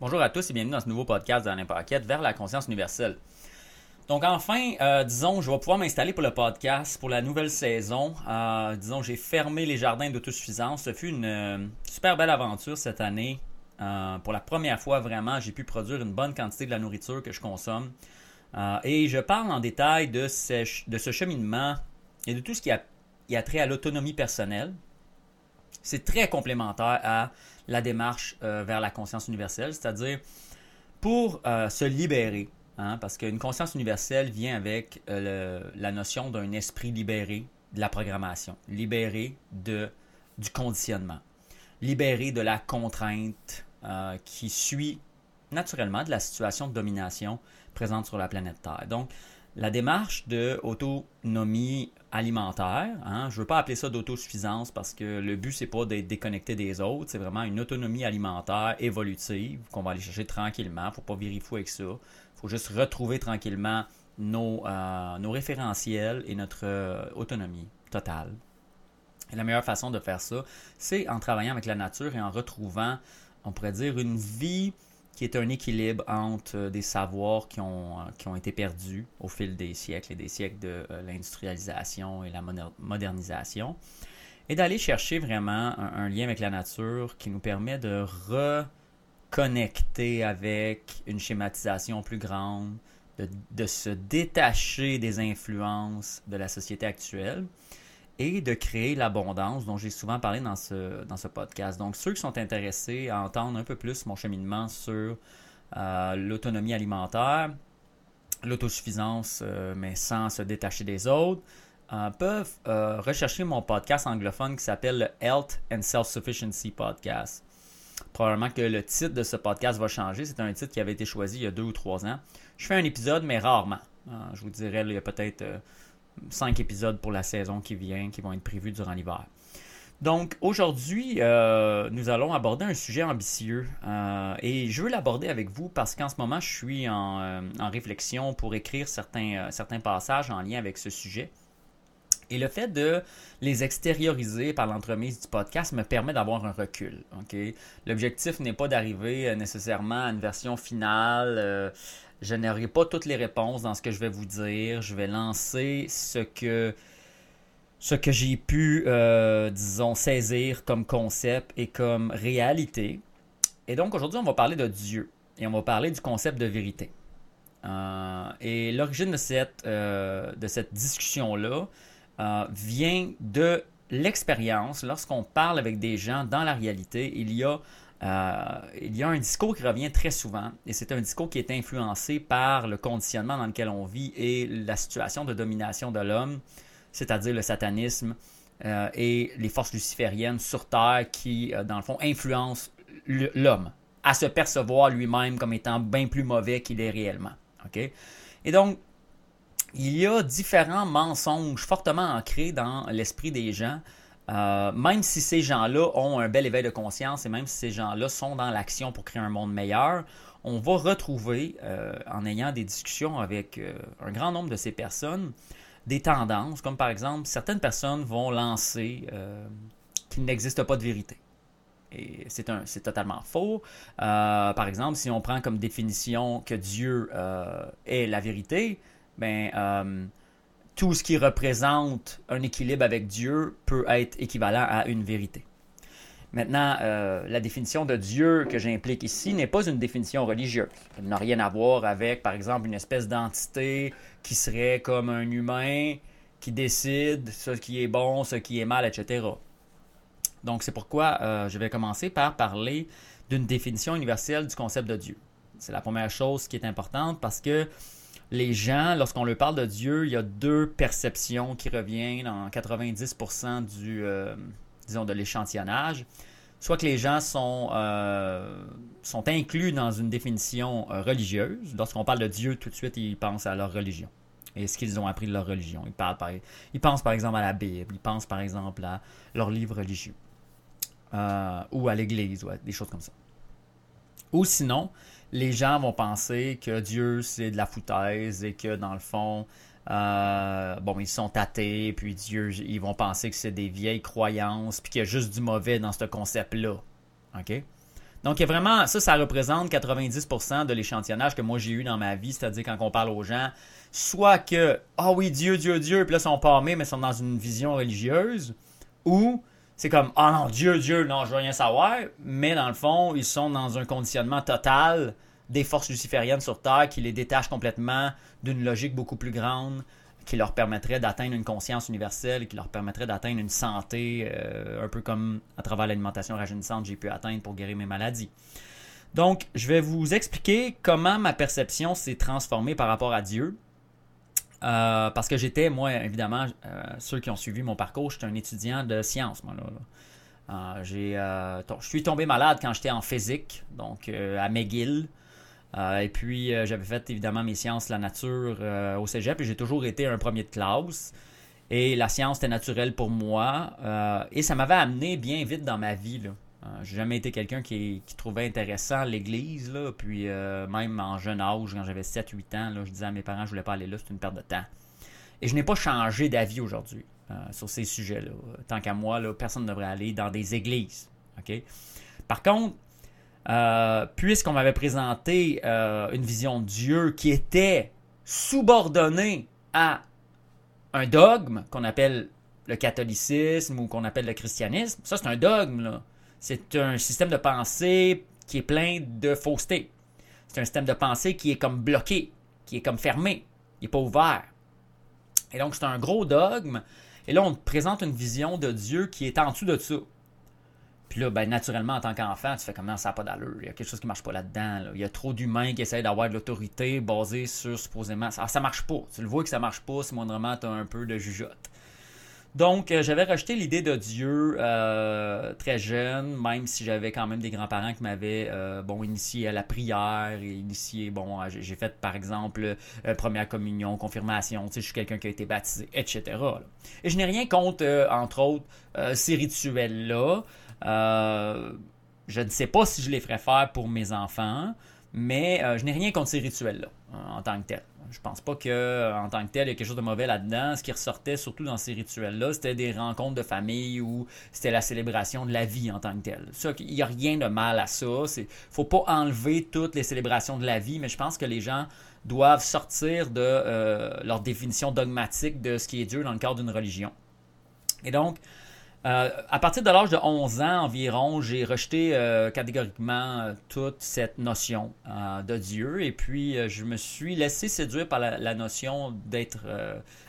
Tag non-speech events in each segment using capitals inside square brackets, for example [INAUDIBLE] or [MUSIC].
Bonjour à tous et bienvenue dans ce nouveau podcast dans l'Impaquette vers la conscience universelle. Donc enfin, euh, disons, je vais pouvoir m'installer pour le podcast pour la nouvelle saison. Euh, disons, j'ai fermé les jardins d'autosuffisance. Ce fut une euh, super belle aventure cette année. pour la première fois, vraiment, j'ai pu produire une bonne quantité de la nourriture que je consomme. et je parle en détail de ce, cheminement et de tout ce qui qui a trait à l'autonomie personnelle. C'est très complémentaire à la démarche euh, vers la conscience universelle, c'est-à-dire pour euh, se libérer, hein, parce qu'une conscience universelle vient avec euh, la notion d'un esprit libéré de la programmation, libéré de, du conditionnement, libéré de la contrainte qui suit naturellement de la situation de domination présente sur la planète Terre. Donc, la démarche de autonomie alimentaire, hein, je ne veux pas appeler ça d'autosuffisance parce que le but, c'est pas d'être déconnecté des autres, c'est vraiment une autonomie alimentaire évolutive qu'on va aller chercher tranquillement. Il ne faut pas virer fou avec ça. Il faut juste retrouver tranquillement nos, euh, référentiels et notre euh, autonomie totale. La meilleure façon de faire ça, c'est en travaillant avec la nature et en retrouvant, on pourrait dire, une vie qui est un équilibre entre euh, des savoirs qui ont, euh, qui ont été perdus au fil des siècles et des siècles de euh, l'industrialisation et la modernisation, et d'aller chercher vraiment un, lien avec la nature qui nous permet de reconnecter avec une schématisation plus grande, de, de se détacher des influences de la société actuelle et de créer l'abondance dont j'ai souvent parlé dans ce, dans ce podcast. Donc, ceux qui sont intéressés à entendre un peu plus mon cheminement sur euh, l'autonomie alimentaire, l'autosuffisance, euh, mais sans se détacher des autres, euh, peuvent rechercher mon podcast anglophone qui s'appelle le Health and Self-Sufficiency Podcast. Probablement que le titre de ce podcast va changer. C'est un titre qui avait été choisi il y a deux ou trois ans. Je fais un épisode, mais rarement. je vous dirais, il y a peut-être cinq épisodes pour la saison qui vient, qui vont être prévus durant l'hiver. Donc aujourd'hui, euh, nous allons aborder un sujet ambitieux euh, et je veux l'aborder avec vous parce qu'en ce moment, je suis en, euh, réflexion pour écrire certains, certains passages en lien avec ce sujet. Et le fait de les extérioriser par l'entremise du podcast me permet d'avoir un recul. L'objectif n'est pas d'arriver nécessairement à une version finale je n'aurai pas toutes les réponses dans ce que je vais vous dire. Je vais lancer ce que, ce que j'ai pu, euh, disons, saisir comme concept et comme réalité. Et donc aujourd'hui, on va parler de Dieu et on va parler du concept de vérité. Euh, et l'origine de cette, euh, de cette discussion-là vient de l'expérience. Lorsqu'on parle avec des gens dans la réalité, il y a euh, il y a un discours qui revient très souvent, et c'est un discours qui est influencé par le conditionnement dans lequel on vit et la situation de domination de l'homme, c'est-à-dire le satanisme euh, et les forces lucifériennes sur Terre qui, euh, dans le fond, influencent l'homme à se percevoir lui-même comme étant bien plus mauvais qu'il est réellement. Et donc, il y a différents mensonges fortement ancrés dans l'esprit des gens euh, même si ces gens-là ont un bel éveil de conscience et même si ces gens-là sont dans l'action pour créer un monde meilleur, on va retrouver, euh, en ayant des discussions avec euh, un grand nombre de ces personnes, des tendances, comme par exemple, certaines personnes vont lancer qu'il n'existe pas de vérité. Et c'est totalement faux. par exemple, si on prend comme définition que Dieu est la vérité, ben tout ce qui représente un équilibre avec Dieu peut être équivalent à une vérité. Maintenant, euh, la définition de Dieu que j'implique ici n'est pas une définition religieuse. Elle n'a rien à voir avec, par exemple, une espèce d'entité qui serait comme un humain qui décide ce qui est bon, ce qui est mal, etc. Donc, c'est pourquoi euh, je vais commencer par parler d'une définition universelle du concept de Dieu. C'est la première chose qui est importante parce que les gens, lorsqu'on leur parle de Dieu, il y a deux perceptions qui reviennent en 90% du, euh, disons, de l'échantillonnage. Soit que les gens sont, euh, inclus dans une définition euh, religieuse. Lorsqu'on parle de Dieu, tout de suite, ils pensent à leur religion et ce qu'ils ont appris de leur religion. Ils, pensent par exemple à la Bible, ils pensent par exemple à leur livre religieux ou à l'Église ou des choses comme ça. Ou sinon, les gens vont penser que Dieu, c'est de la foutaise et que dans le fond, euh, bon, ils sont athées, puis Dieu, ils vont penser que c'est des vieilles croyances, puis qu'il y a juste du mauvais dans ce concept-là. OK? Donc, vraiment, ça, ça représente 90% de l'échantillonnage que moi j'ai eu dans ma vie, c'est-à-dire quand on parle aux gens, soit que, ah oui, Dieu, Dieu, Dieu, puis là, ils sont palmés, mais ils sont dans une vision religieuse, ou c'est comme, ah non, Dieu, Dieu, non, je veux rien savoir, mais dans le fond, ils sont dans un conditionnement total des forces lucifériennes sur Terre qui les détachent complètement d'une logique beaucoup plus grande, qui leur permettrait d'atteindre une conscience universelle, qui leur permettrait d'atteindre une santé, euh, un peu comme à travers l'alimentation rajeunissante, j'ai pu atteindre pour guérir mes maladies. Donc, je vais vous expliquer comment ma perception s'est transformée par rapport à Dieu. Euh, parce que j'étais, moi, évidemment, euh, ceux qui ont suivi mon parcours, j'étais un étudiant de sciences, moi, là. j'ai, je suis tombé malade quand j'étais en physique, donc à McGill. Euh, et puis, euh, j'avais fait évidemment mes sciences, la nature euh, au cégep, et j'ai toujours été un premier de classe. Et la science était naturelle pour moi. et ça m'avait amené bien vite dans ma vie. Là. J'ai jamais été quelqu'un qui, trouvait intéressant l'Église. Là, puis même en jeune âge, quand j'avais 7-8 ans, là, je disais à mes parents je voulais pas aller là, c'est une perte de temps. Et je n'ai pas changé d'avis aujourd'hui sur ces sujets-là. Tant qu'à moi, là, personne ne devrait aller dans des églises. ok? Par contre, euh, puisqu'on m'avait présenté euh, une vision de Dieu qui était subordonnée à un dogme qu'on appelle le catholicisme ou qu'on appelle le christianisme, ça c'est un dogme. C'est un système de pensée qui est plein de fausseté. C'est un système de pensée qui est comme bloqué, qui est comme fermé, il n'est pas ouvert. Et donc c'est un gros dogme. Et là on te présente une vision de Dieu qui est en dessous de ça. Puis là, ben, naturellement, en tant qu'enfant, tu fais comme ça n'a pas d'allure. Il y a quelque chose qui ne marche pas là-dedans. Il y a trop d'humains qui essayent d'avoir de l'autorité basée sur supposément. Ça, ça marche pas. Tu le vois que ça marche pas si moindrement tu as un peu de jugeote. Donc, euh, j'avais rejeté l'idée de Dieu euh, très jeune, même si j'avais quand même des grands-parents qui m'avaient euh, bon, initié à la prière et initié, bon, j'ai fait par exemple première communion, confirmation, tu sais, je suis quelqu'un qui a été baptisé, etc. Et je n'ai rien contre, entre autres, ces rituels-là. Euh, je ne sais pas si je les ferais faire pour mes enfants, mais euh, je n'ai rien contre ces rituels-là euh, en tant que tel. Je pense pas que en tant que tel, il y a quelque chose de mauvais là-dedans. Ce qui ressortait surtout dans ces rituels-là, c'était des rencontres de famille ou c'était la célébration de la vie en tant que tel. Ça, il n'y a rien de mal à ça. Il faut pas enlever toutes les célébrations de la vie, mais je pense que les gens doivent sortir de leur définition dogmatique de ce qui est Dieu dans le cadre d'une religion. Et donc, euh, à partir de l'âge de 11 ans environ, j'ai rejeté euh, catégoriquement euh, toute cette notion de Dieu et puis je me suis laissé séduire par la, notion d'être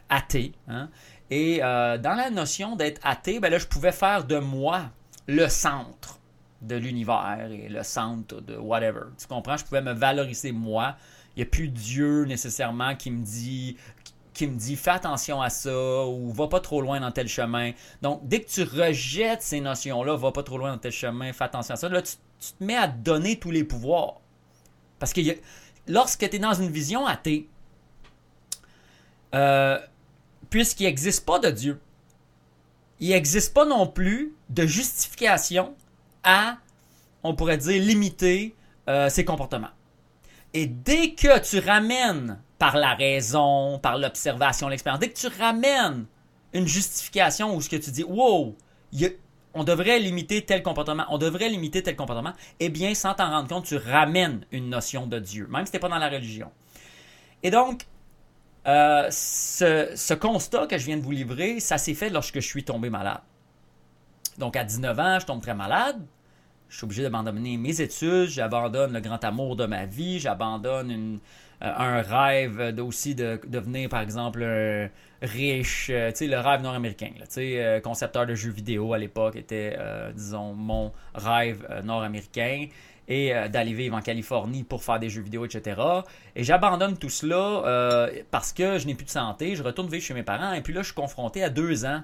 athée. Hein. Et dans la notion d'être athée, ben là, je pouvais faire de moi le centre de l'univers et le centre de whatever. Tu comprends? Je pouvais me valoriser moi. Il n'y a plus Dieu nécessairement qui me dit qui me dit fais attention à ça ou va pas trop loin dans tel chemin. Donc, dès que tu rejettes ces notions-là, va pas trop loin dans tel chemin, fais attention à ça, là, tu, te mets à donner tous les pouvoirs. Parce que lorsque tu es dans une vision athée, euh, puisqu'il n'existe pas de Dieu, il n'existe pas non plus de justification à, on pourrait dire, limiter euh, ses comportements. Et dès que tu ramènes par la raison, par l'observation, l'expérience. Dès que tu ramènes une justification ou ce que tu dis, wow, on devrait limiter tel comportement, on devrait limiter tel comportement, eh bien, sans t'en rendre compte, tu ramènes une notion de Dieu, même si tu n'es pas dans la religion. Et donc, euh, ce, ce, constat que je viens de vous livrer, ça s'est fait lorsque je suis tombé malade. Donc, à 19 ans, je tombe très malade. Je suis obligé d'abandonner mes études, j'abandonne le grand amour de ma vie, j'abandonne euh, un rêve aussi de devenir, par exemple, riche, euh, tu sais, le rêve nord-américain. Euh, concepteur de jeux vidéo à l'époque était, disons, mon rêve nord-américain et d'aller vivre en Californie pour faire des jeux vidéo, etc. Et j'abandonne tout cela parce que je n'ai plus de santé, je retourne vivre chez mes parents et puis là, je suis confronté à deux ans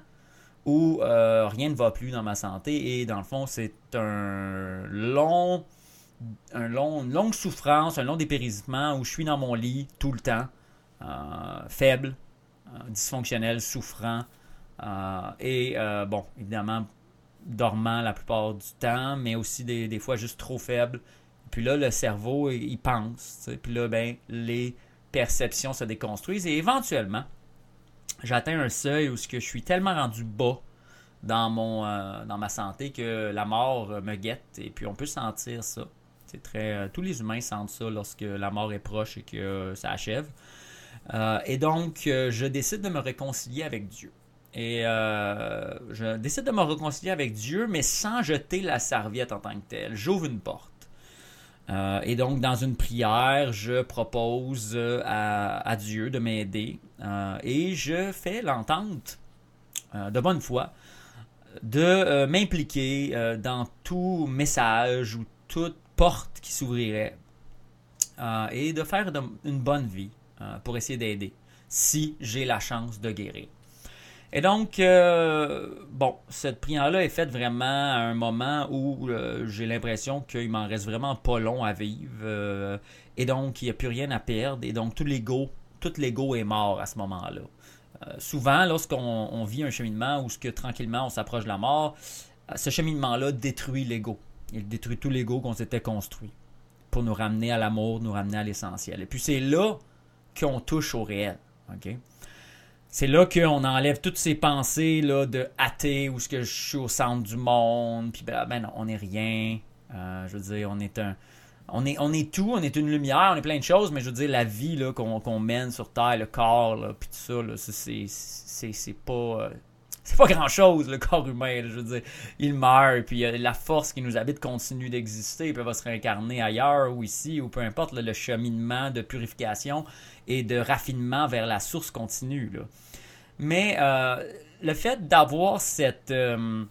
où rien ne va plus dans ma santé et dans le fond, c'est un long long, une longue souffrance, un long dépérissement où je suis dans mon lit tout le temps, euh, faible, euh, dysfonctionnel, souffrant, euh, et bon, évidemment, dormant la plupart du temps, mais aussi des, fois juste trop faible. Puis là, le cerveau, il pense. Puis là, ben, les perceptions se déconstruisent et éventuellement, j'atteins un seuil où je suis tellement rendu bas dans, dans ma santé que la mort me guette. Et puis on peut sentir ça. C'est très, tous les humains sentent ça lorsque la mort est proche et que ça achève. et donc, je décide de me réconcilier avec Dieu. Et je décide de me réconcilier avec Dieu, mais sans jeter la serviette en tant que telle. J'ouvre une porte. Euh, et donc, dans une prière, je propose euh, à, Dieu de m'aider euh, et je fais l'entente de bonne foi de m'impliquer dans tout message ou toute porte qui s'ouvrirait et de faire une bonne vie pour essayer d'aider si j'ai la chance de guérir. Et donc, euh, bon, cette prière-là est faite vraiment à un moment où euh, j'ai l'impression qu'il m'en reste vraiment pas long à vivre. Euh, et donc, il n'y a plus rien à perdre. Et donc, tout l'ego, tout l'ego est mort à ce moment-là. souvent, lorsqu'on vit un cheminement où ce que tranquillement on s'approche de la mort, ce cheminement-là détruit l'ego. Il détruit tout l'ego qu'on s'était construit pour nous ramener à l'amour, nous ramener à l'essentiel. Et puis c'est là qu'on touche au réel. OK? C'est là qu'on enlève toutes ces pensées là, de athée où ce que je suis au centre du monde, puis ben, ben non, on n'est rien. Euh, je veux dire, on est un. On est, on est tout, on est une lumière, on est plein de choses, mais je veux dire, la vie qu'on mène sur Terre, le corps, puis tout ça, c'est pas. Euh, c'est pas grand chose, le corps humain. je veux dire, il meurt, puis la force qui nous habite continue d'exister, puis elle va se réincarner ailleurs ou ici, ou peu importe, le cheminement de purification et de raffinement vers la source continue. Mais euh, le fait d'avoir cette. Euh,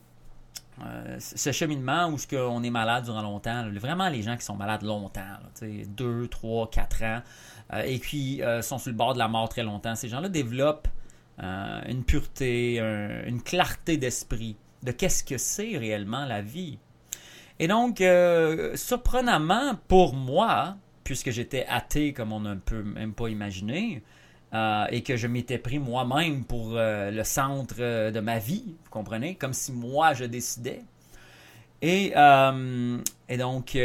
euh, ce cheminement où ce qu'on est malade durant longtemps, vraiment les gens qui sont malades longtemps, 2, 3, 4 ans, et qui sont sur le bord de la mort très longtemps, ces gens-là développent euh, une pureté, une clarté d'esprit de qu'est-ce que c'est réellement la vie. Et donc, euh, surprenamment pour moi, puisque j'étais athée comme on ne peut même pas imaginer, euh, et que je m'étais pris moi-même pour le centre de ma vie, vous comprenez, comme si moi je décidais. Et, et donc,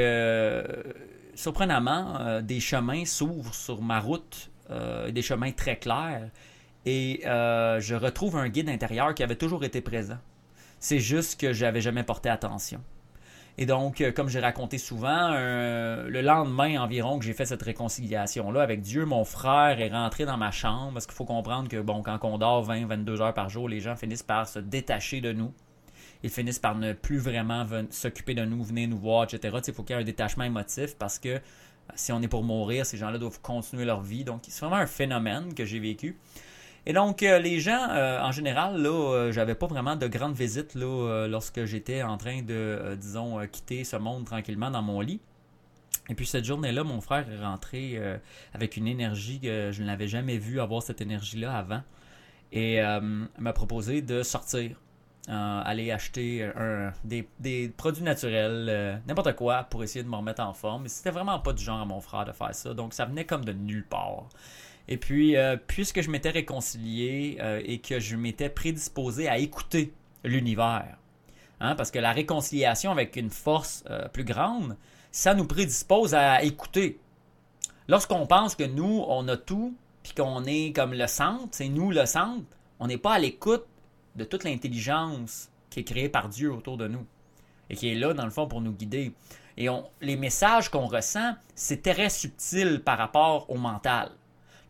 surprenamment, des chemins s'ouvrent sur ma route, des chemins très clairs, et euh, je retrouve un guide intérieur qui avait toujours été présent. C'est juste que j'avais jamais porté attention. Et donc, euh, comme j'ai raconté souvent, le lendemain environ que j'ai fait cette réconciliation-là avec Dieu, mon frère est rentré dans ma chambre parce qu'il faut comprendre que, bon, quand on dort 20, 22 heures par jour, les gens finissent par se détacher de nous. Ils finissent par ne plus vraiment s'occuper de nous, venir nous voir, etc. Il faut qu'il y ait un détachement émotif parce que euh, si on est pour mourir, ces gens-là doivent continuer leur vie. Donc, c'est vraiment un phénomène que j'ai vécu. Et donc, euh, les gens, euh, en général, là, euh, j'avais pas vraiment de grandes visites là, lorsque j'étais en train de, disons, quitter ce monde tranquillement dans mon lit. Et puis cette journée-là, mon frère est rentré avec une énergie que je n'avais jamais vu avoir cette énergie-là avant. Et m'a proposé de sortir, aller acheter des, des, produits naturels, n'importe quoi, pour essayer de me remettre en forme. Mais c'était vraiment pas du genre à mon frère de faire ça. Donc ça venait comme de nulle part. Et puis, euh, puisque je m'étais réconcilié euh, et que je m'étais prédisposé à écouter l'univers, hein, parce que la réconciliation avec une force euh, plus grande, ça nous prédispose à écouter. Lorsqu'on pense que nous, on a tout, puis qu'on est comme le centre, c'est nous le centre, on n'est pas à l'écoute de toute l'intelligence qui est créée par Dieu autour de nous et qui est là, dans le fond, pour nous guider. Et on, les messages qu'on ressent, c'est très subtil par rapport au mental.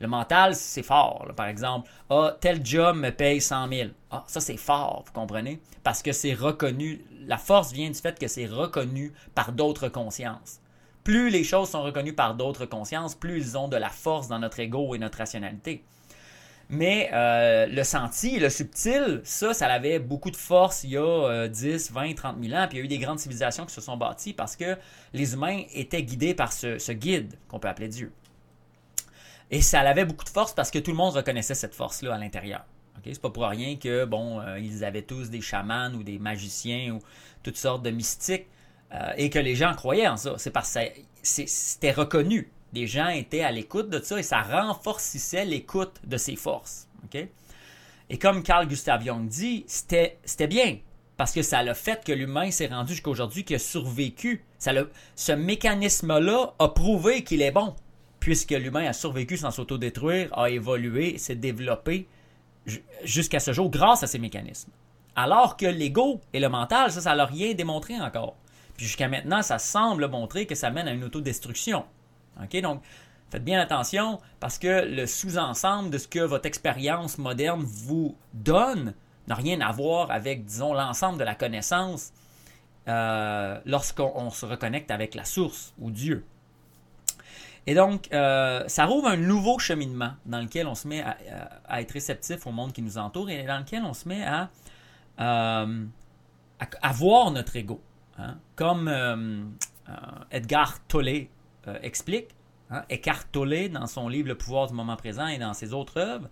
Le mental, c'est fort. Par exemple, ah, tel job me paye 100 000. Ah, ça, c'est fort, vous comprenez? Parce que c'est reconnu. La force vient du fait que c'est reconnu par d'autres consciences. Plus les choses sont reconnues par d'autres consciences, plus ils ont de la force dans notre ego et notre rationalité. Mais euh, le senti, le subtil, ça, ça avait beaucoup de force il y a 10, 20, 30 000 ans. Puis il y a eu des grandes civilisations qui se sont bâties parce que les humains étaient guidés par ce guide qu'on peut appeler Dieu. Et ça avait beaucoup de force parce que tout le monde reconnaissait cette force-là à l'intérieur. C'est pas pour rien que, bon, euh, ils avaient tous des chamans ou des magiciens ou toutes sortes de mystiques euh, et que les gens croyaient en ça. C'est parce que c'était reconnu. Les gens étaient à l'écoute de ça et ça renforcissait l'écoute de ces forces. Et comme Carl Gustav Jung dit, c'était bien parce que ça l'a fait que l'humain s'est rendu jusqu'à aujourd'hui, qu'il a survécu. Ça ce mécanisme-là a prouvé qu'il est bon puisque l'humain a survécu sans s'autodétruire, a évolué, s'est développé jusqu'à ce jour grâce à ces mécanismes. Alors que l'ego et le mental, ça, ça n'a rien démontré encore. Puis jusqu'à maintenant, ça semble montrer que ça mène à une autodestruction. OK? Donc, faites bien attention parce que le sous-ensemble de ce que votre expérience moderne vous donne n'a rien à voir avec, disons, l'ensemble de la connaissance euh, lorsqu'on se reconnecte avec la source ou Dieu. Et donc, euh, ça rouvre un nouveau cheminement dans lequel on se met à, être réceptif au monde qui nous entoure et dans lequel on se met à, euh, voir notre ego. Hein. Comme euh, Edgar Tolle explique, hein, Eckhart Tolle dans son livre Le pouvoir du moment présent et dans ses autres œuvres,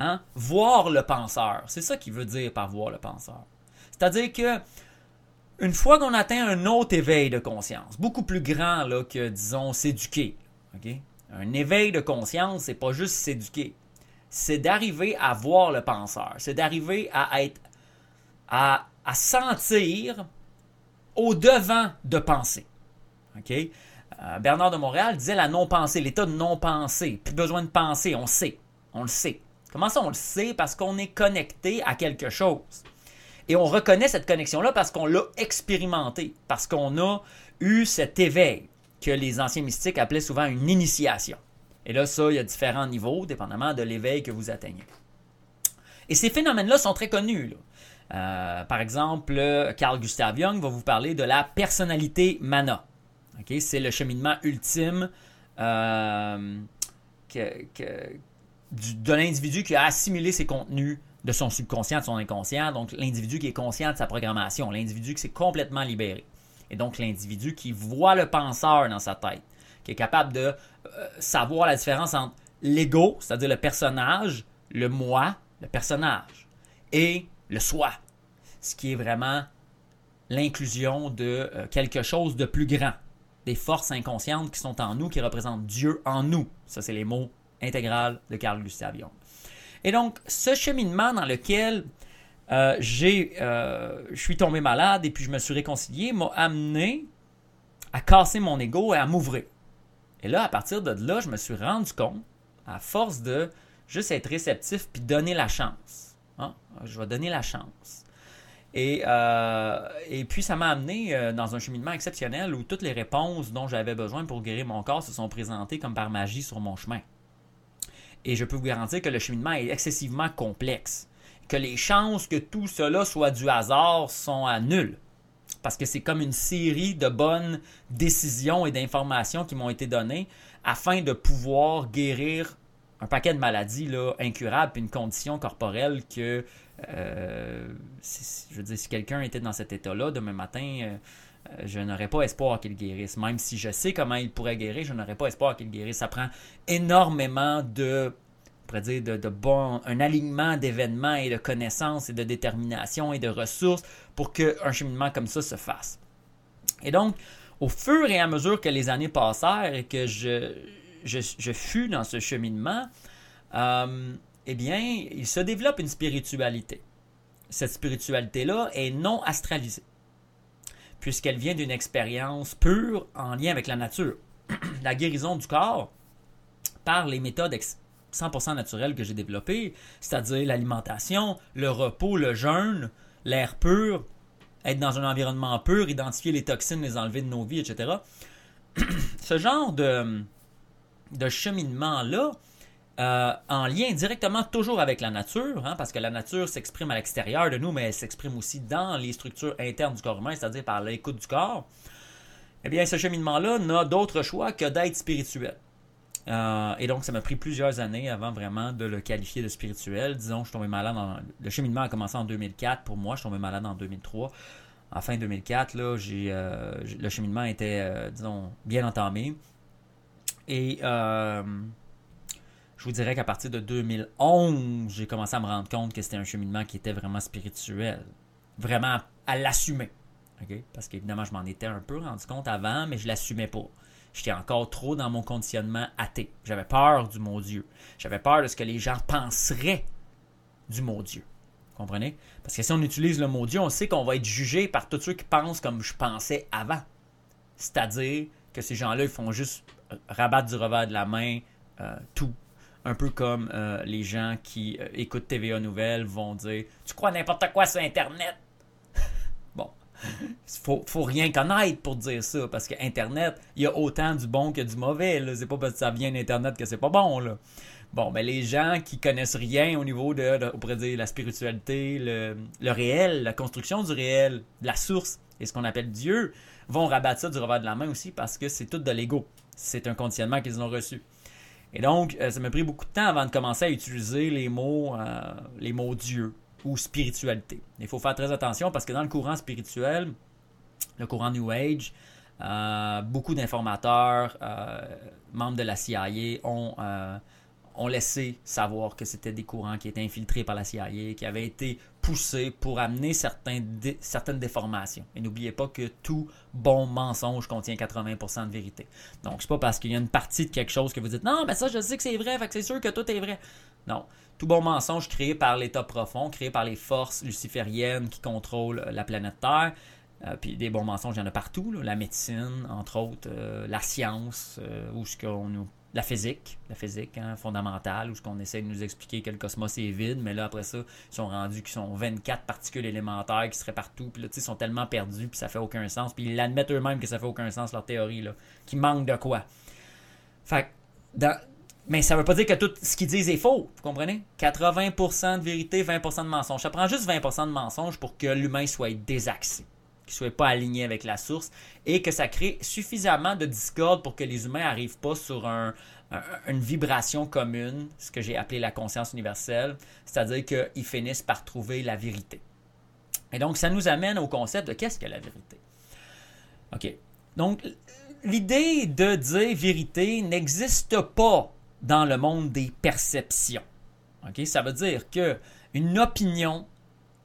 hein, voir le penseur. C'est ça qu'il veut dire par voir le penseur. C'est-à-dire que une fois qu'on atteint un autre éveil de conscience, beaucoup plus grand que, disons, s'éduquer, un éveil de conscience, c'est pas juste s'éduquer. C'est d'arriver à voir le penseur. C'est d'arriver à être. à, sentir au-devant de penser. Euh, Bernard de Montréal disait la non-pensée, l'état de non-pensée. Plus besoin de penser, on sait. On le sait. Comment ça, on le sait? Parce qu'on est connecté à quelque chose. Et on reconnaît cette connexion-là parce qu'on l'a expérimenté, parce qu'on a eu cet éveil que les anciens mystiques appelaient souvent une initiation. Et là, ça, il y a différents niveaux, dépendamment de l'éveil que vous atteignez. Et ces phénomènes-là sont très connus. Euh, par exemple, Carl Gustav Jung va vous parler de la personnalité mana. C'est le cheminement ultime euh, de l'individu qui a assimilé ses contenus de son subconscient, de son inconscient. Donc, l'individu qui est conscient de sa programmation, l'individu qui s'est complètement libéré. Et donc l'individu qui voit le penseur dans sa tête, qui est capable de euh, savoir la différence entre l'ego, c'est-à-dire le personnage, le moi, le personnage, et le soi, ce qui est vraiment l'inclusion de euh, quelque chose de plus grand, des forces inconscientes qui sont en nous, qui représentent Dieu en nous. Ça, c'est les mots intégral de Carl Gustav Jung. Et donc, ce cheminement dans lequel euh, j'ai, euh, je suis tombé malade et puis je me suis réconcilié, m'a amené à casser mon ego et à m'ouvrir. Et là, à partir de là, je me suis rendu compte, à force de juste être réceptif puis donner la chance. Hein, je vais donner la chance. Et, euh, et puis, ça m'a amené dans un cheminement exceptionnel où toutes les réponses dont j'avais besoin pour guérir mon corps se sont présentées comme par magie sur mon chemin. Et je peux vous garantir que le cheminement est excessivement complexe que les chances que tout cela soit du hasard sont à nul. Parce que c'est comme une série de bonnes décisions et d'informations qui m'ont été données afin de pouvoir guérir un paquet de maladies là, incurables, puis une condition corporelle que, euh, je veux dire, si quelqu'un était dans cet état-là demain matin, euh, je n'aurais pas espoir qu'il guérisse. Même si je sais comment il pourrait guérir, je n'aurais pas espoir qu'il guérisse. Ça prend énormément de dire, de, de bon, un alignement d'événements et de connaissances et de détermination et de ressources pour qu'un cheminement comme ça se fasse. Et donc, au fur et à mesure que les années passèrent et que je, je, fus dans ce cheminement, euh, eh bien, il se développe une spiritualité. Cette spiritualité-là est non astralisée, puisqu'elle vient d'une expérience pure en lien avec la nature. [CLEARS THROAT] la guérison du corps par les méthodes 100% naturel que j'ai développé, c'est-à-dire l'alimentation, le repos, le jeûne, l'air pur, être dans un environnement pur, identifier les toxines, les enlever de nos vies, etc. [CLEARS THROAT] Ce genre de, cheminement-là, euh, en lien directement toujours avec la nature, hein, parce que la nature s'exprime à l'extérieur de nous, mais elle s'exprime aussi dans les structures internes du corps humain, c'est-à-dire par l'écoute du corps, eh bien, ce cheminement-là n'a d'autre choix que d'être spirituel. Euh, et donc, ça m'a pris plusieurs années avant vraiment de le qualifier de spirituel. Disons, je suis tombé malade. En... Le cheminement a commencé en 2004 pour moi. Je suis tombé malade en 2003. En fin 2004, là, euh, le cheminement était, euh, disons, bien entamé. Et je vous dirais qu'à partir de 2011, j'ai commencé à me rendre compte que c'était un cheminement qui était vraiment spirituel. Vraiment à l'assumer. Parce qu'évidemment, je m'en étais un peu rendu compte avant, mais je l'assumais pas. J'étais encore trop dans mon conditionnement athée. J'avais peur du mot Dieu. J'avais peur de ce que les gens penseraient du mot Dieu. Comprenez? Parce que si on utilise le mot Dieu, on sait qu'on va être jugé par tous ceux qui pensent comme je pensais avant. C'est-à-dire que ces gens-là, ils font juste rabattre du revers de la main euh, tout. Un peu comme euh, les gens qui euh, écoutent TVA Nouvelles vont dire Tu crois n'importe quoi sur Internet? Faut, faut rien connaître pour dire ça, parce que Internet, il y a autant du bon que du mauvais. C'est pas parce que ça vient d'Internet que c'est pas bon. Bon, ben les gens qui connaissent rien au niveau de, la spiritualité, le, le réel, la construction du réel, la source et ce qu'on appelle Dieu, vont rabattre ça du revers de la main aussi parce que c'est tout de l'ego. C'est un conditionnement qu'ils ont reçu. Et donc, euh, ça m'a pris beaucoup de temps avant de commencer à utiliser les mots, euh, les mots Dieu ou spiritualité. Il faut faire très attention parce que dans le courant spirituel, le courant New Age, euh, beaucoup d'informateurs, membres de la CIA, ont ont laissé savoir que c'était des courants qui étaient infiltrés par la CIA, qui avaient été poussés pour amener certaines déformations. Et n'oubliez pas que tout bon mensonge contient 80% de vérité. Donc, c'est pas parce qu'il y a une partie de quelque chose que vous dites non, mais ça, je sais que c'est vrai, fait que c'est sûr que tout est vrai. Non. Tout bon mensonge créé par l'État profond, créé par les forces lucifériennes qui contrôlent la planète Terre, euh, puis des bons mensonges, il y en a partout. La médecine, entre autres, euh, la science, euh, où ce qu'on nous la physique, la physique hein, fondamentale, où ce qu'on essaie de nous expliquer que le cosmos est vide, mais là, après ça, ils sont rendus qu'ils sont 24 particules élémentaires qui seraient partout, puis là, ils sont tellement perdus, puis ça fait aucun sens, puis ils l'admettent eux-mêmes que ça fait aucun sens, leur théorie, là, qui manque de quoi. Fait. Mais ça veut pas dire que tout ce qu'ils disent est faux, vous comprenez? 80% de vérité, 20% de mensonge. Ça prend juste 20% de mensonge pour que l'humain soit désaxé qui ne soit pas aligné avec la source et que ça crée suffisamment de discorde pour que les humains n'arrivent pas sur une vibration commune, ce que j'ai appelé la conscience universelle, c'est-à-dire qu'ils finissent par trouver la vérité. Et donc, ça nous amène au concept de qu'est-ce que la vérité? OK. Donc, l'idée de dire vérité n'existe pas dans le monde des perceptions. OK? Ça veut dire que une opinion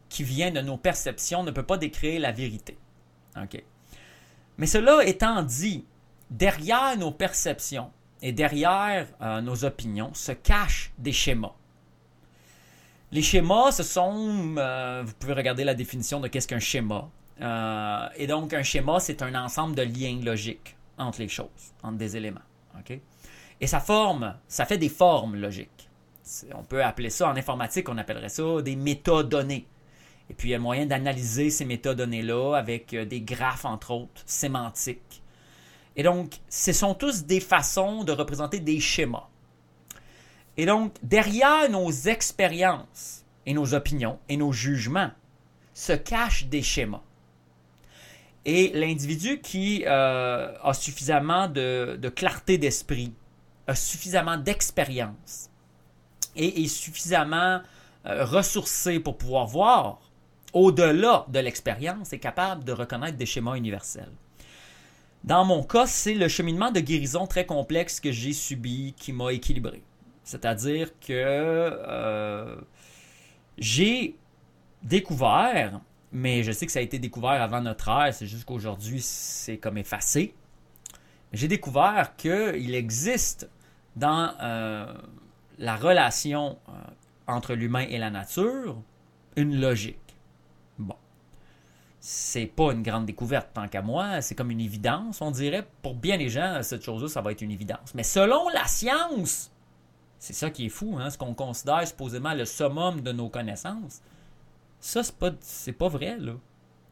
qui vient de nos perceptions ne peut pas décrire la vérité. Mais cela étant dit, derrière nos perceptions et derrière euh, nos opinions se cachent des schémas. Les schémas, ce sont, euh, vous pouvez regarder la définition de qu'est-ce qu'un schéma. Euh, et donc, un schéma, c'est un ensemble de liens logiques entre les choses, entre des éléments. Et ça forme, ça fait des formes logiques. On peut appeler ça, en informatique, on appellerait ça des métadonnées. Et puis, il y a moyen d'analyser ces métadonnées-là avec euh, des graphes, entre autres, sémantiques. Et donc, ce sont tous des façons de représenter des schémas. Et donc, derrière nos expériences et nos opinions et nos jugements se cachent des schémas. Et l'individu qui euh, a suffisamment de, clarté d'esprit, a suffisamment d'expérience et est suffisamment euh, ressourcé pour pouvoir voir au-delà de l'expérience, est capable de reconnaître des schémas universels. Dans mon cas, c'est le cheminement de guérison très complexe que j'ai subi qui m'a équilibré. C'est-à-dire que euh, j'ai découvert, mais je sais que ça a été découvert avant notre ère, c'est juste qu'aujourd'hui c'est comme effacé. J'ai découvert qu'il existe dans euh, la relation euh, entre l'humain et la nature une logique. C'est pas une grande découverte tant qu'à moi, c'est comme une évidence, on dirait. Pour bien des gens, cette chose-là, ça va être une évidence. Mais selon la science, c'est ça qui est fou, hein, ce qu'on considère supposément le summum de nos connaissances. Ça, c'est pas, pas vrai, là.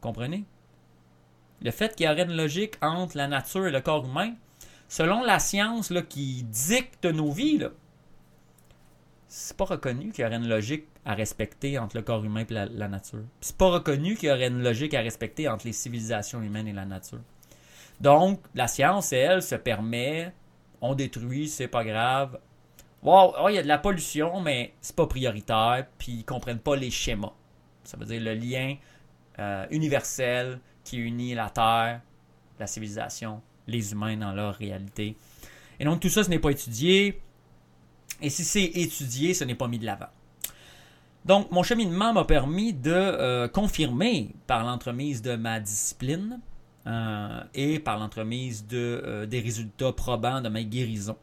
Comprenez? Le fait qu'il y aurait une logique entre la nature et le corps humain, selon la science là, qui dicte nos vies, là, c'est pas reconnu qu'il y aurait une logique à respecter entre le corps humain et la, nature. C'est pas reconnu qu'il y aurait une logique à respecter entre les civilisations humaines et la nature. Donc, la science, elle, se permet, on détruit, c'est pas grave. Wow, il y a de la pollution, mais c'est pas prioritaire, puis ils comprennent pas les schémas. Ça veut dire le lien euh, universel qui unit la Terre, la civilisation, les humains dans leur réalité. Et donc tout ça, ce n'est pas étudié. Et si c'est étudié, ce n'est pas mis de l'avant. Donc, mon cheminement m'a permis de euh, confirmer par l'entremise de ma discipline euh, et par l'entremise de, euh, des résultats probants de ma guérison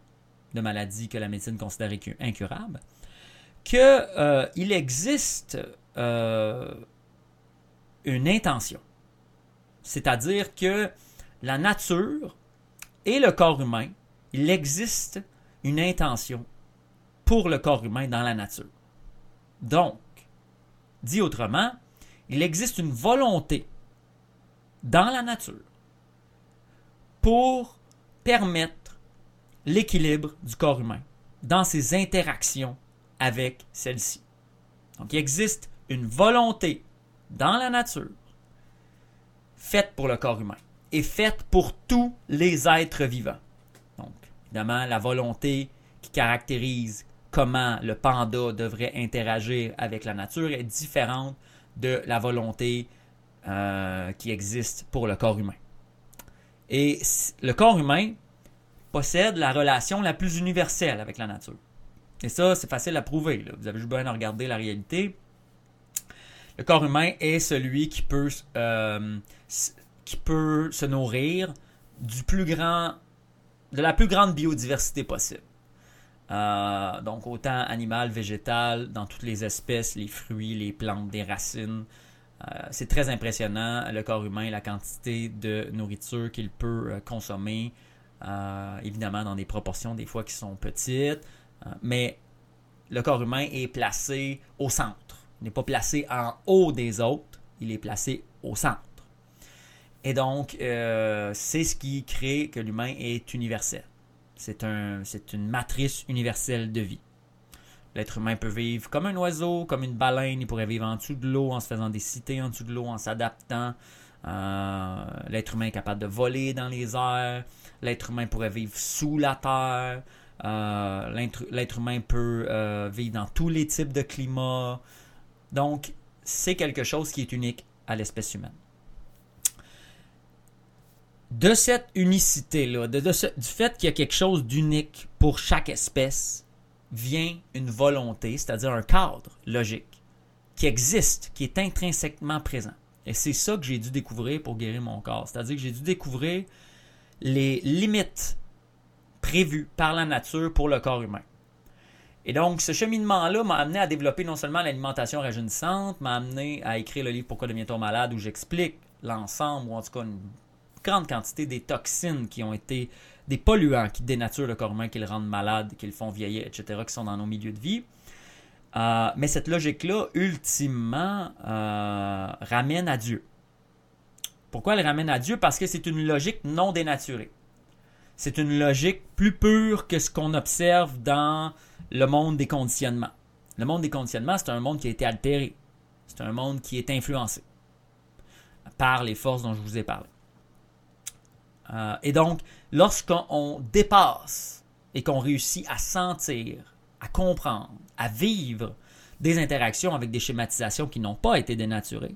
de maladies que la médecine considère incurables, qu'il existe une intention. C'est-à-dire que la nature et le corps humain, il existe une intention pour le corps humain dans la nature. Donc, dit autrement, il existe une volonté dans la nature pour permettre l'équilibre du corps humain dans ses interactions avec celle-ci. Donc il existe une volonté dans la nature faite pour le corps humain et faite pour tous les êtres vivants. Donc évidemment la volonté qui caractérise comment le panda devrait interagir avec la nature est différente de la volonté euh, qui existe pour le corps humain. Et le corps humain possède la relation la plus universelle avec la nature. Et ça, c'est facile à prouver. Vous avez juste besoin de regarder la réalité. Le corps humain est celui qui peut, euh, qui peut se nourrir du plus grand, de la plus grande biodiversité possible. Euh, donc autant animal, végétal, dans toutes les espèces, les fruits, les plantes, des racines. Euh, c'est très impressionnant le corps humain, la quantité de nourriture qu'il peut consommer. évidemment dans des proportions des fois qui sont petites. Euh, mais le corps humain est placé au centre. Il n'est pas placé en haut des autres, il est placé au centre. Et donc, euh, c'est ce qui crée que l'humain est universel. C'est un, une matrice universelle de vie. L'être humain peut vivre comme un oiseau, comme une baleine. Il pourrait vivre en dessous de l'eau, en se faisant des cités en dessous de l'eau, en s'adaptant. Euh, l'être humain est capable de voler dans les airs. L'être humain pourrait vivre sous la terre. Euh, l'être humain peut euh, vivre dans tous les types de climats. Donc, c'est quelque chose qui est unique à l'espèce humaine. De cette unicité-là, du fait qu'il y a quelque chose d'unique pour chaque espèce, vient une volonté, c'est-à-dire un cadre logique qui existe, qui est intrinsèquement présent. Et c'est ça que j'ai dû découvrir pour guérir mon corps. C'est-à-dire que j'ai dû découvrir les limites prévu par la nature pour le corps humain. Et donc, ce cheminement-là m'a amené à développer non seulement l'alimentation rajeunissante, m'a amené à écrire le livre Pourquoi devient-on malade, où j'explique l'ensemble, ou en tout cas une grande quantité des toxines qui ont été des polluants qui dénaturent le corps humain, qui le rendent malade, qui le font vieillir, etc., qui sont dans nos milieux de vie. Euh, mais cette logique-là, ultimement, euh, ramène à Dieu. Pourquoi elle ramène à Dieu? Parce que c'est une logique non dénaturée c'est une logique plus pure que ce qu'on observe dans le monde des conditionnements. Le monde des conditionnements, c'est un monde qui a été altéré. C'est un monde qui est influencé par les forces dont je vous ai parlé. Euh, et donc, lorsqu'on dépasse et qu'on réussit à sentir, à comprendre, à vivre des interactions avec des schématisations qui n'ont pas été dénaturées,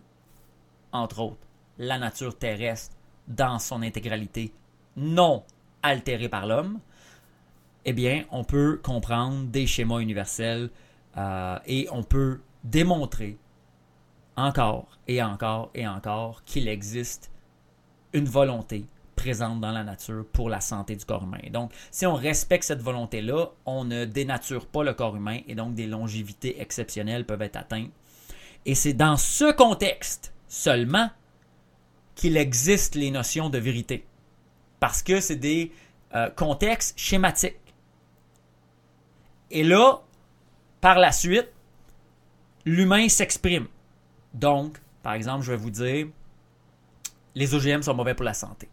entre autres la nature terrestre dans son intégralité non altéré par l'homme, eh bien, on peut comprendre des schémas universels euh, et on peut démontrer encore et encore et encore qu'il existe une volonté présente dans la nature pour la santé du corps humain. Donc, si on respecte cette volonté-là, on ne dénature pas le corps humain et donc des longévités exceptionnelles peuvent être atteintes. Et c'est dans ce contexte seulement qu'il existe les notions de vérité parce que c'est des euh, contextes schématiques. Et là, par la suite, l'humain s'exprime. Donc, par exemple, je vais vous dire, les OGM sont mauvais pour la santé.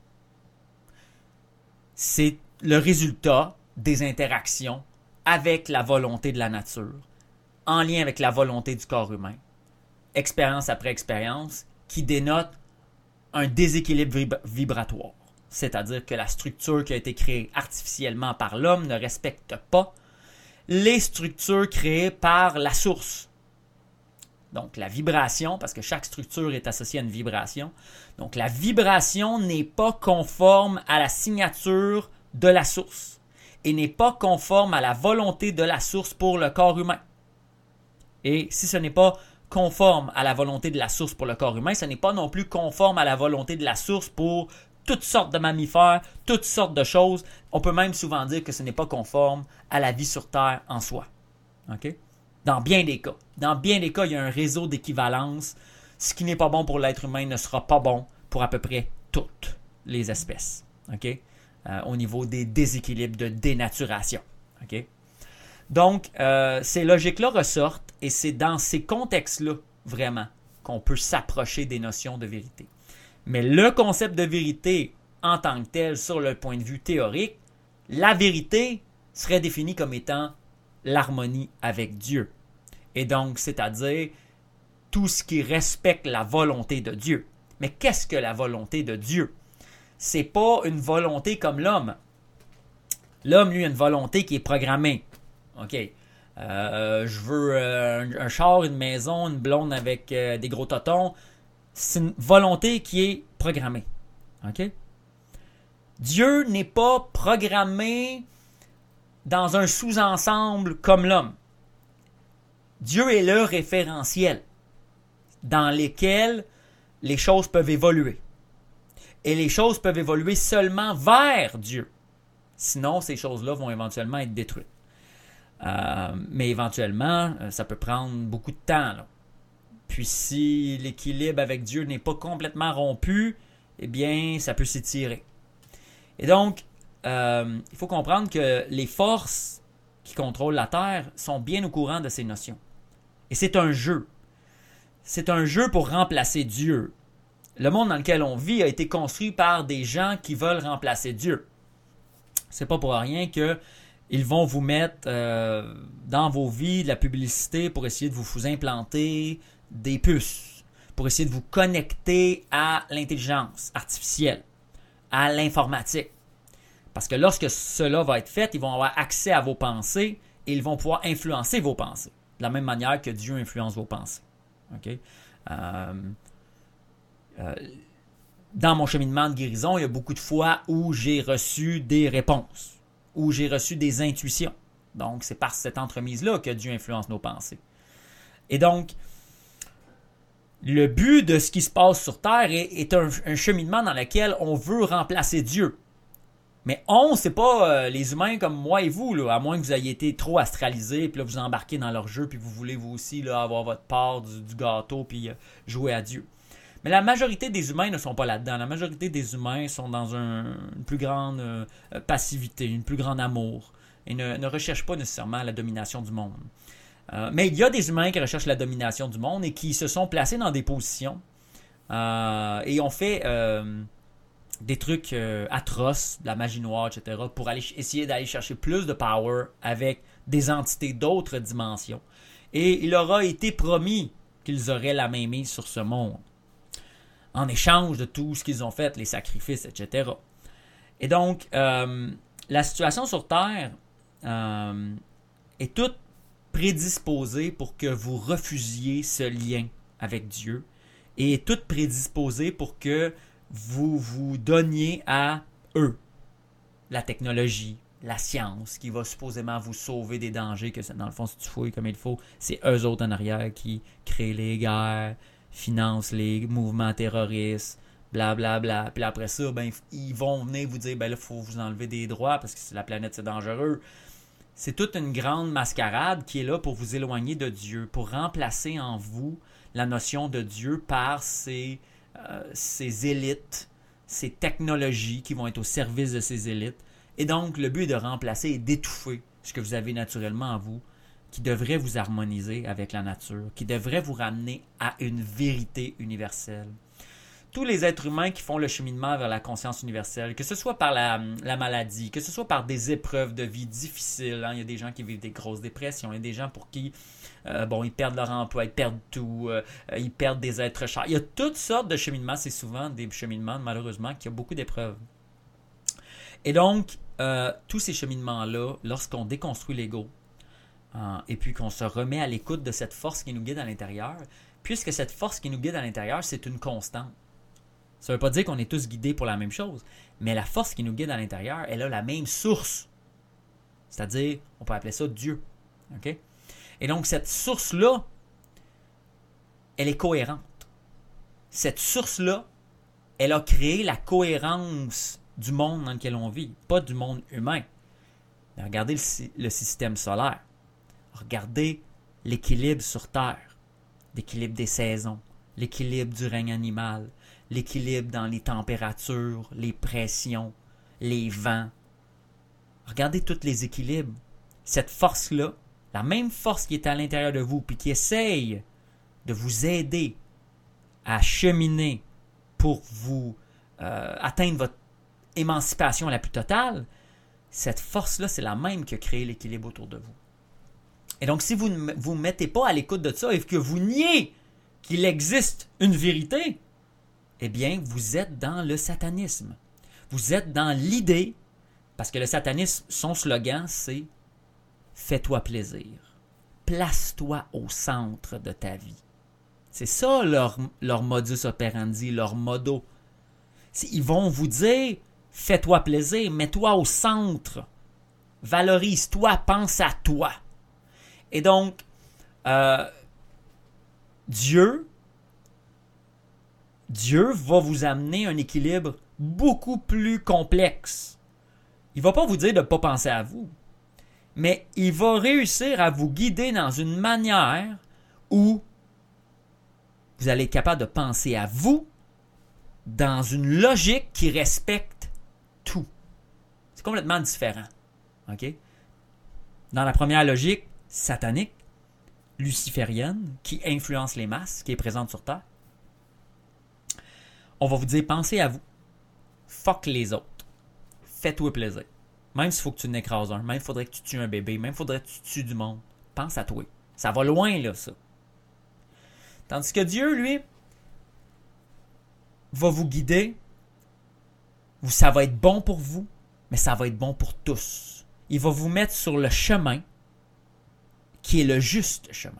C'est le résultat des interactions avec la volonté de la nature, en lien avec la volonté du corps humain, expérience après expérience, qui dénote un déséquilibre vibratoire c'est-à-dire que la structure qui a été créée artificiellement par l'homme ne respecte pas les structures créées par la source. Donc la vibration, parce que chaque structure est associée à une vibration. Donc la vibration n'est pas conforme à la signature de la source et n'est pas conforme à la volonté de la source pour le corps humain. Et si ce n'est pas conforme à la volonté de la source pour le corps humain, ce n'est pas non plus conforme à la volonté de la source pour toutes sortes de mammifères, toutes sortes de choses. On peut même souvent dire que ce n'est pas conforme à la vie sur Terre en soi. Dans bien des cas. Dans bien des cas, il y a un réseau d'équivalence. Ce qui n'est pas bon pour l'être humain ne sera pas bon pour à peu près toutes les espèces. Euh, au niveau des déséquilibres de dénaturation. Donc, euh, ces logiques-là ressortent et c'est dans ces contextes-là, vraiment, qu'on peut s'approcher des notions de vérité. Mais le concept de vérité en tant que tel, sur le point de vue théorique, la vérité serait définie comme étant l'harmonie avec Dieu. Et donc, c'est-à-dire tout ce qui respecte la volonté de Dieu. Mais qu'est-ce que la volonté de Dieu? C'est pas une volonté comme l'homme. L'homme, lui, a une volonté qui est programmée. OK. Euh, je veux euh, un, char, une maison, une blonde avec euh, des gros totons. C'est une volonté qui est programmée. OK? Dieu n'est pas programmé dans un sous-ensemble comme l'homme. Dieu est le référentiel dans lequel les choses peuvent évoluer. Et les choses peuvent évoluer seulement vers Dieu. Sinon, ces choses-là vont éventuellement être détruites. Euh, mais éventuellement, euh, ça peut prendre beaucoup de temps. Puis si l'équilibre avec Dieu n'est pas complètement rompu, eh bien, ça peut s'étirer. Et donc, euh, il faut comprendre que les forces qui contrôlent la Terre sont bien au courant de ces notions. Et c'est un jeu. C'est un jeu pour remplacer Dieu. Le monde dans lequel on vit a été construit par des gens qui veulent remplacer Dieu. C'est pas pour rien que ils vont vous mettre euh, dans vos vies de la publicité pour essayer de vous, vous implanter des puces, pour essayer de vous connecter à l'intelligence artificielle, à l'informatique. Parce que lorsque cela va être fait, ils vont avoir accès à vos pensées et ils vont pouvoir influencer vos pensées, de la même manière que Dieu influence vos pensées. Euh, euh, dans mon cheminement de guérison, il y a beaucoup de fois où j'ai reçu des réponses où j'ai reçu des intuitions. Donc, c'est par cette entremise-là que Dieu influence nos pensées. Et donc, le but de ce qui se passe sur Terre est, un, cheminement dans lequel on veut remplacer Dieu. Mais on, c'est pas euh, les humains comme moi et vous, là, à moins que vous ayez été trop astralisés, puis là, vous embarquez dans leur jeu, puis vous voulez vous aussi là, avoir votre part du, gâteau, puis euh, jouer à Dieu. Mais la majorité des humains ne sont pas là-dedans. La majorité des humains sont dans une plus grande euh, passivité, une plus grande amour, et ne, recherchent pas nécessairement la domination du monde. Mais il y a des humains qui recherchent la domination du monde et qui se sont placés dans des positions et ont fait des trucs atroces, de la magie noire, etc., pour aller essayer d'aller chercher plus de power avec des entités d'autres dimensions. Et il leur a été promis qu'ils auraient la main mise sur ce monde en échange de tout ce qu'ils ont fait, les sacrifices, etc. Et donc, euh, la situation sur Terre euh, est toute prédisposée pour que vous refusiez ce lien avec Dieu et est toute prédisposée pour que vous vous donniez à eux la technologie, la science qui va supposément vous sauver des dangers que dans le fond si tu fouilles comme il faut, c'est eux autres en arrière qui créent les guerres, finance les mouvements terroristes, blablabla. Bla, bla. Puis après ça, ben, ils vont venir vous dire, ben là, il faut vous enlever des droits parce que la planète, c'est dangereux. C'est toute une grande mascarade qui est là pour vous éloigner de Dieu, pour remplacer en vous la notion de Dieu par ces, euh, ces élites, ces technologies qui vont être au service de ces élites. Et donc, le but est de remplacer et d'étouffer ce que vous avez naturellement en vous qui devrait vous harmoniser avec la nature, qui devrait vous ramener à une vérité universelle. Tous les êtres humains qui font le cheminement vers la conscience universelle, que ce soit par la, maladie, que ce soit par des épreuves de vie difficiles, hein, il y a des gens qui vivent des grosses dépressions, il y a des gens pour qui, euh, bon, ils perdent leur emploi, ils perdent tout, euh, ils perdent des êtres chers. Il y a toutes sortes de cheminements, c'est souvent des cheminements, malheureusement, qui ont beaucoup d'épreuves. Et donc, euh, tous ces cheminements-là, lorsqu'on déconstruit l'ego, euh, et puis qu'on se remet à l'écoute de cette force qui nous guide à l'intérieur, puisque cette force qui nous guide à l'intérieur, c'est une constante. Ça ne veut pas dire qu'on est tous guidés pour la même chose, mais la force qui nous guide à l'intérieur, elle a la même source. C'est-à-dire, on peut appeler ça Dieu. OK? Et donc, cette source-là, elle est cohérente. Cette source-là, elle a créé la cohérence du monde dans lequel on vit, pas du monde humain. Regardez le système solaire. Regardez l'équilibre sur Terre, l'équilibre des saisons, l'équilibre du règne animal, l'équilibre dans les températures, les pressions, les vents. Regardez tous les équilibres. cette force-là, la même force qui est à l'intérieur de vous, puis qui essaye de vous aider à cheminer pour vous euh, atteindre votre émancipation la plus totale, cette force-là, c'est la même qui a l'équilibre autour de vous. Et donc, si vous ne vous mettez pas à l'écoute de ça et que vous niez qu'il existe une vérité, eh bien, vous êtes dans le satanisme. Vous êtes dans l'idée, parce que le satanisme, son slogan, c'est Fais-toi plaisir. Place-toi au centre de ta vie. C'est ça leur, modus operandi, leur modo. Ils vont vous dire Fais-toi plaisir, mets-toi au centre. Valorise-toi, pense à toi. Et donc, euh, Dieu, Dieu va vous amener un équilibre beaucoup plus complexe. Il va pas vous dire de ne pas penser à vous, mais il va réussir à vous guider dans une manière où vous allez être capable de penser à vous dans une logique qui respecte tout. C'est complètement différent. Dans la première logique satanique, luciférienne, qui influence les masses, qui est présente sur Terre, on va vous dire pensez à vous. Fuck les autres. Fais-toi plaisir. Même s'il faut que tu n'écrases un, même s'il faudrait que tu tues un bébé, même s'il faudrait que tu tues du monde. Pense à toi. Ça va loin, là, ça. Tandis que Dieu, lui, va vous guider. Ça va être bon pour vous, mais ça va être bon pour tous. Il va vous mettre sur le chemin qui est le juste chemin.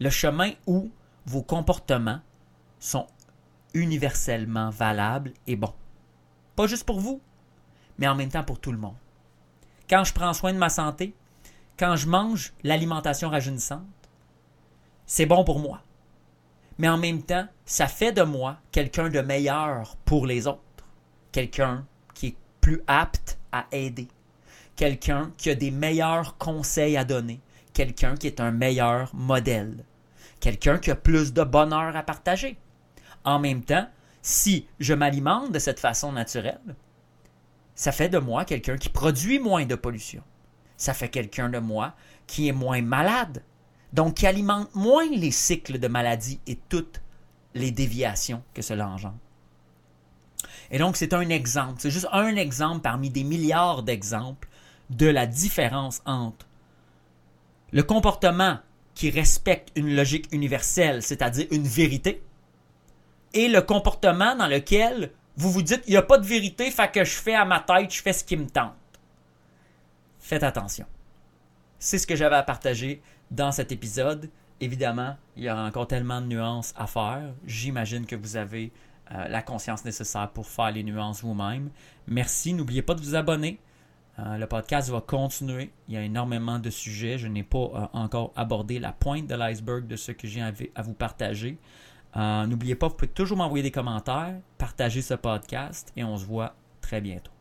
Le chemin où vos comportements sont universellement valables et bons. Pas juste pour vous, mais en même temps pour tout le monde. Quand je prends soin de ma santé, quand je mange l'alimentation rajeunissante, c'est bon pour moi. Mais en même temps, ça fait de moi quelqu'un de meilleur pour les autres. Quelqu'un qui est plus apte à aider. Quelqu'un qui a des meilleurs conseils à donner. Quelqu'un qui est un meilleur modèle. Quelqu'un qui a plus de bonheur à partager. En même temps, si je m'alimente de cette façon naturelle, ça fait de moi quelqu'un qui produit moins de pollution. Ça fait quelqu'un de moi qui est moins malade. Donc qui alimente moins les cycles de maladie et toutes les déviations que cela engendre. Et donc c'est un exemple, c'est juste un exemple parmi des milliards d'exemples de la différence entre le comportement qui respecte une logique universelle, c'est-à-dire une vérité, et le comportement dans lequel vous vous dites, il n'y a pas de vérité, fait que je fais à ma tête, je fais ce qui me tente. Faites attention. C'est ce que j'avais à partager dans cet épisode. Évidemment, il y a encore tellement de nuances à faire. J'imagine que vous avez euh, la conscience nécessaire pour faire les nuances vous-même. Merci. N'oubliez pas de vous abonner. Euh, le podcast va continuer. Il y a énormément de sujets. Je n'ai pas euh, encore abordé la pointe de l'iceberg de ce que j'ai à vous partager. Euh, n'oubliez pas, vous pouvez toujours m'envoyer des commentaires, partager ce podcast et on se voit très bientôt.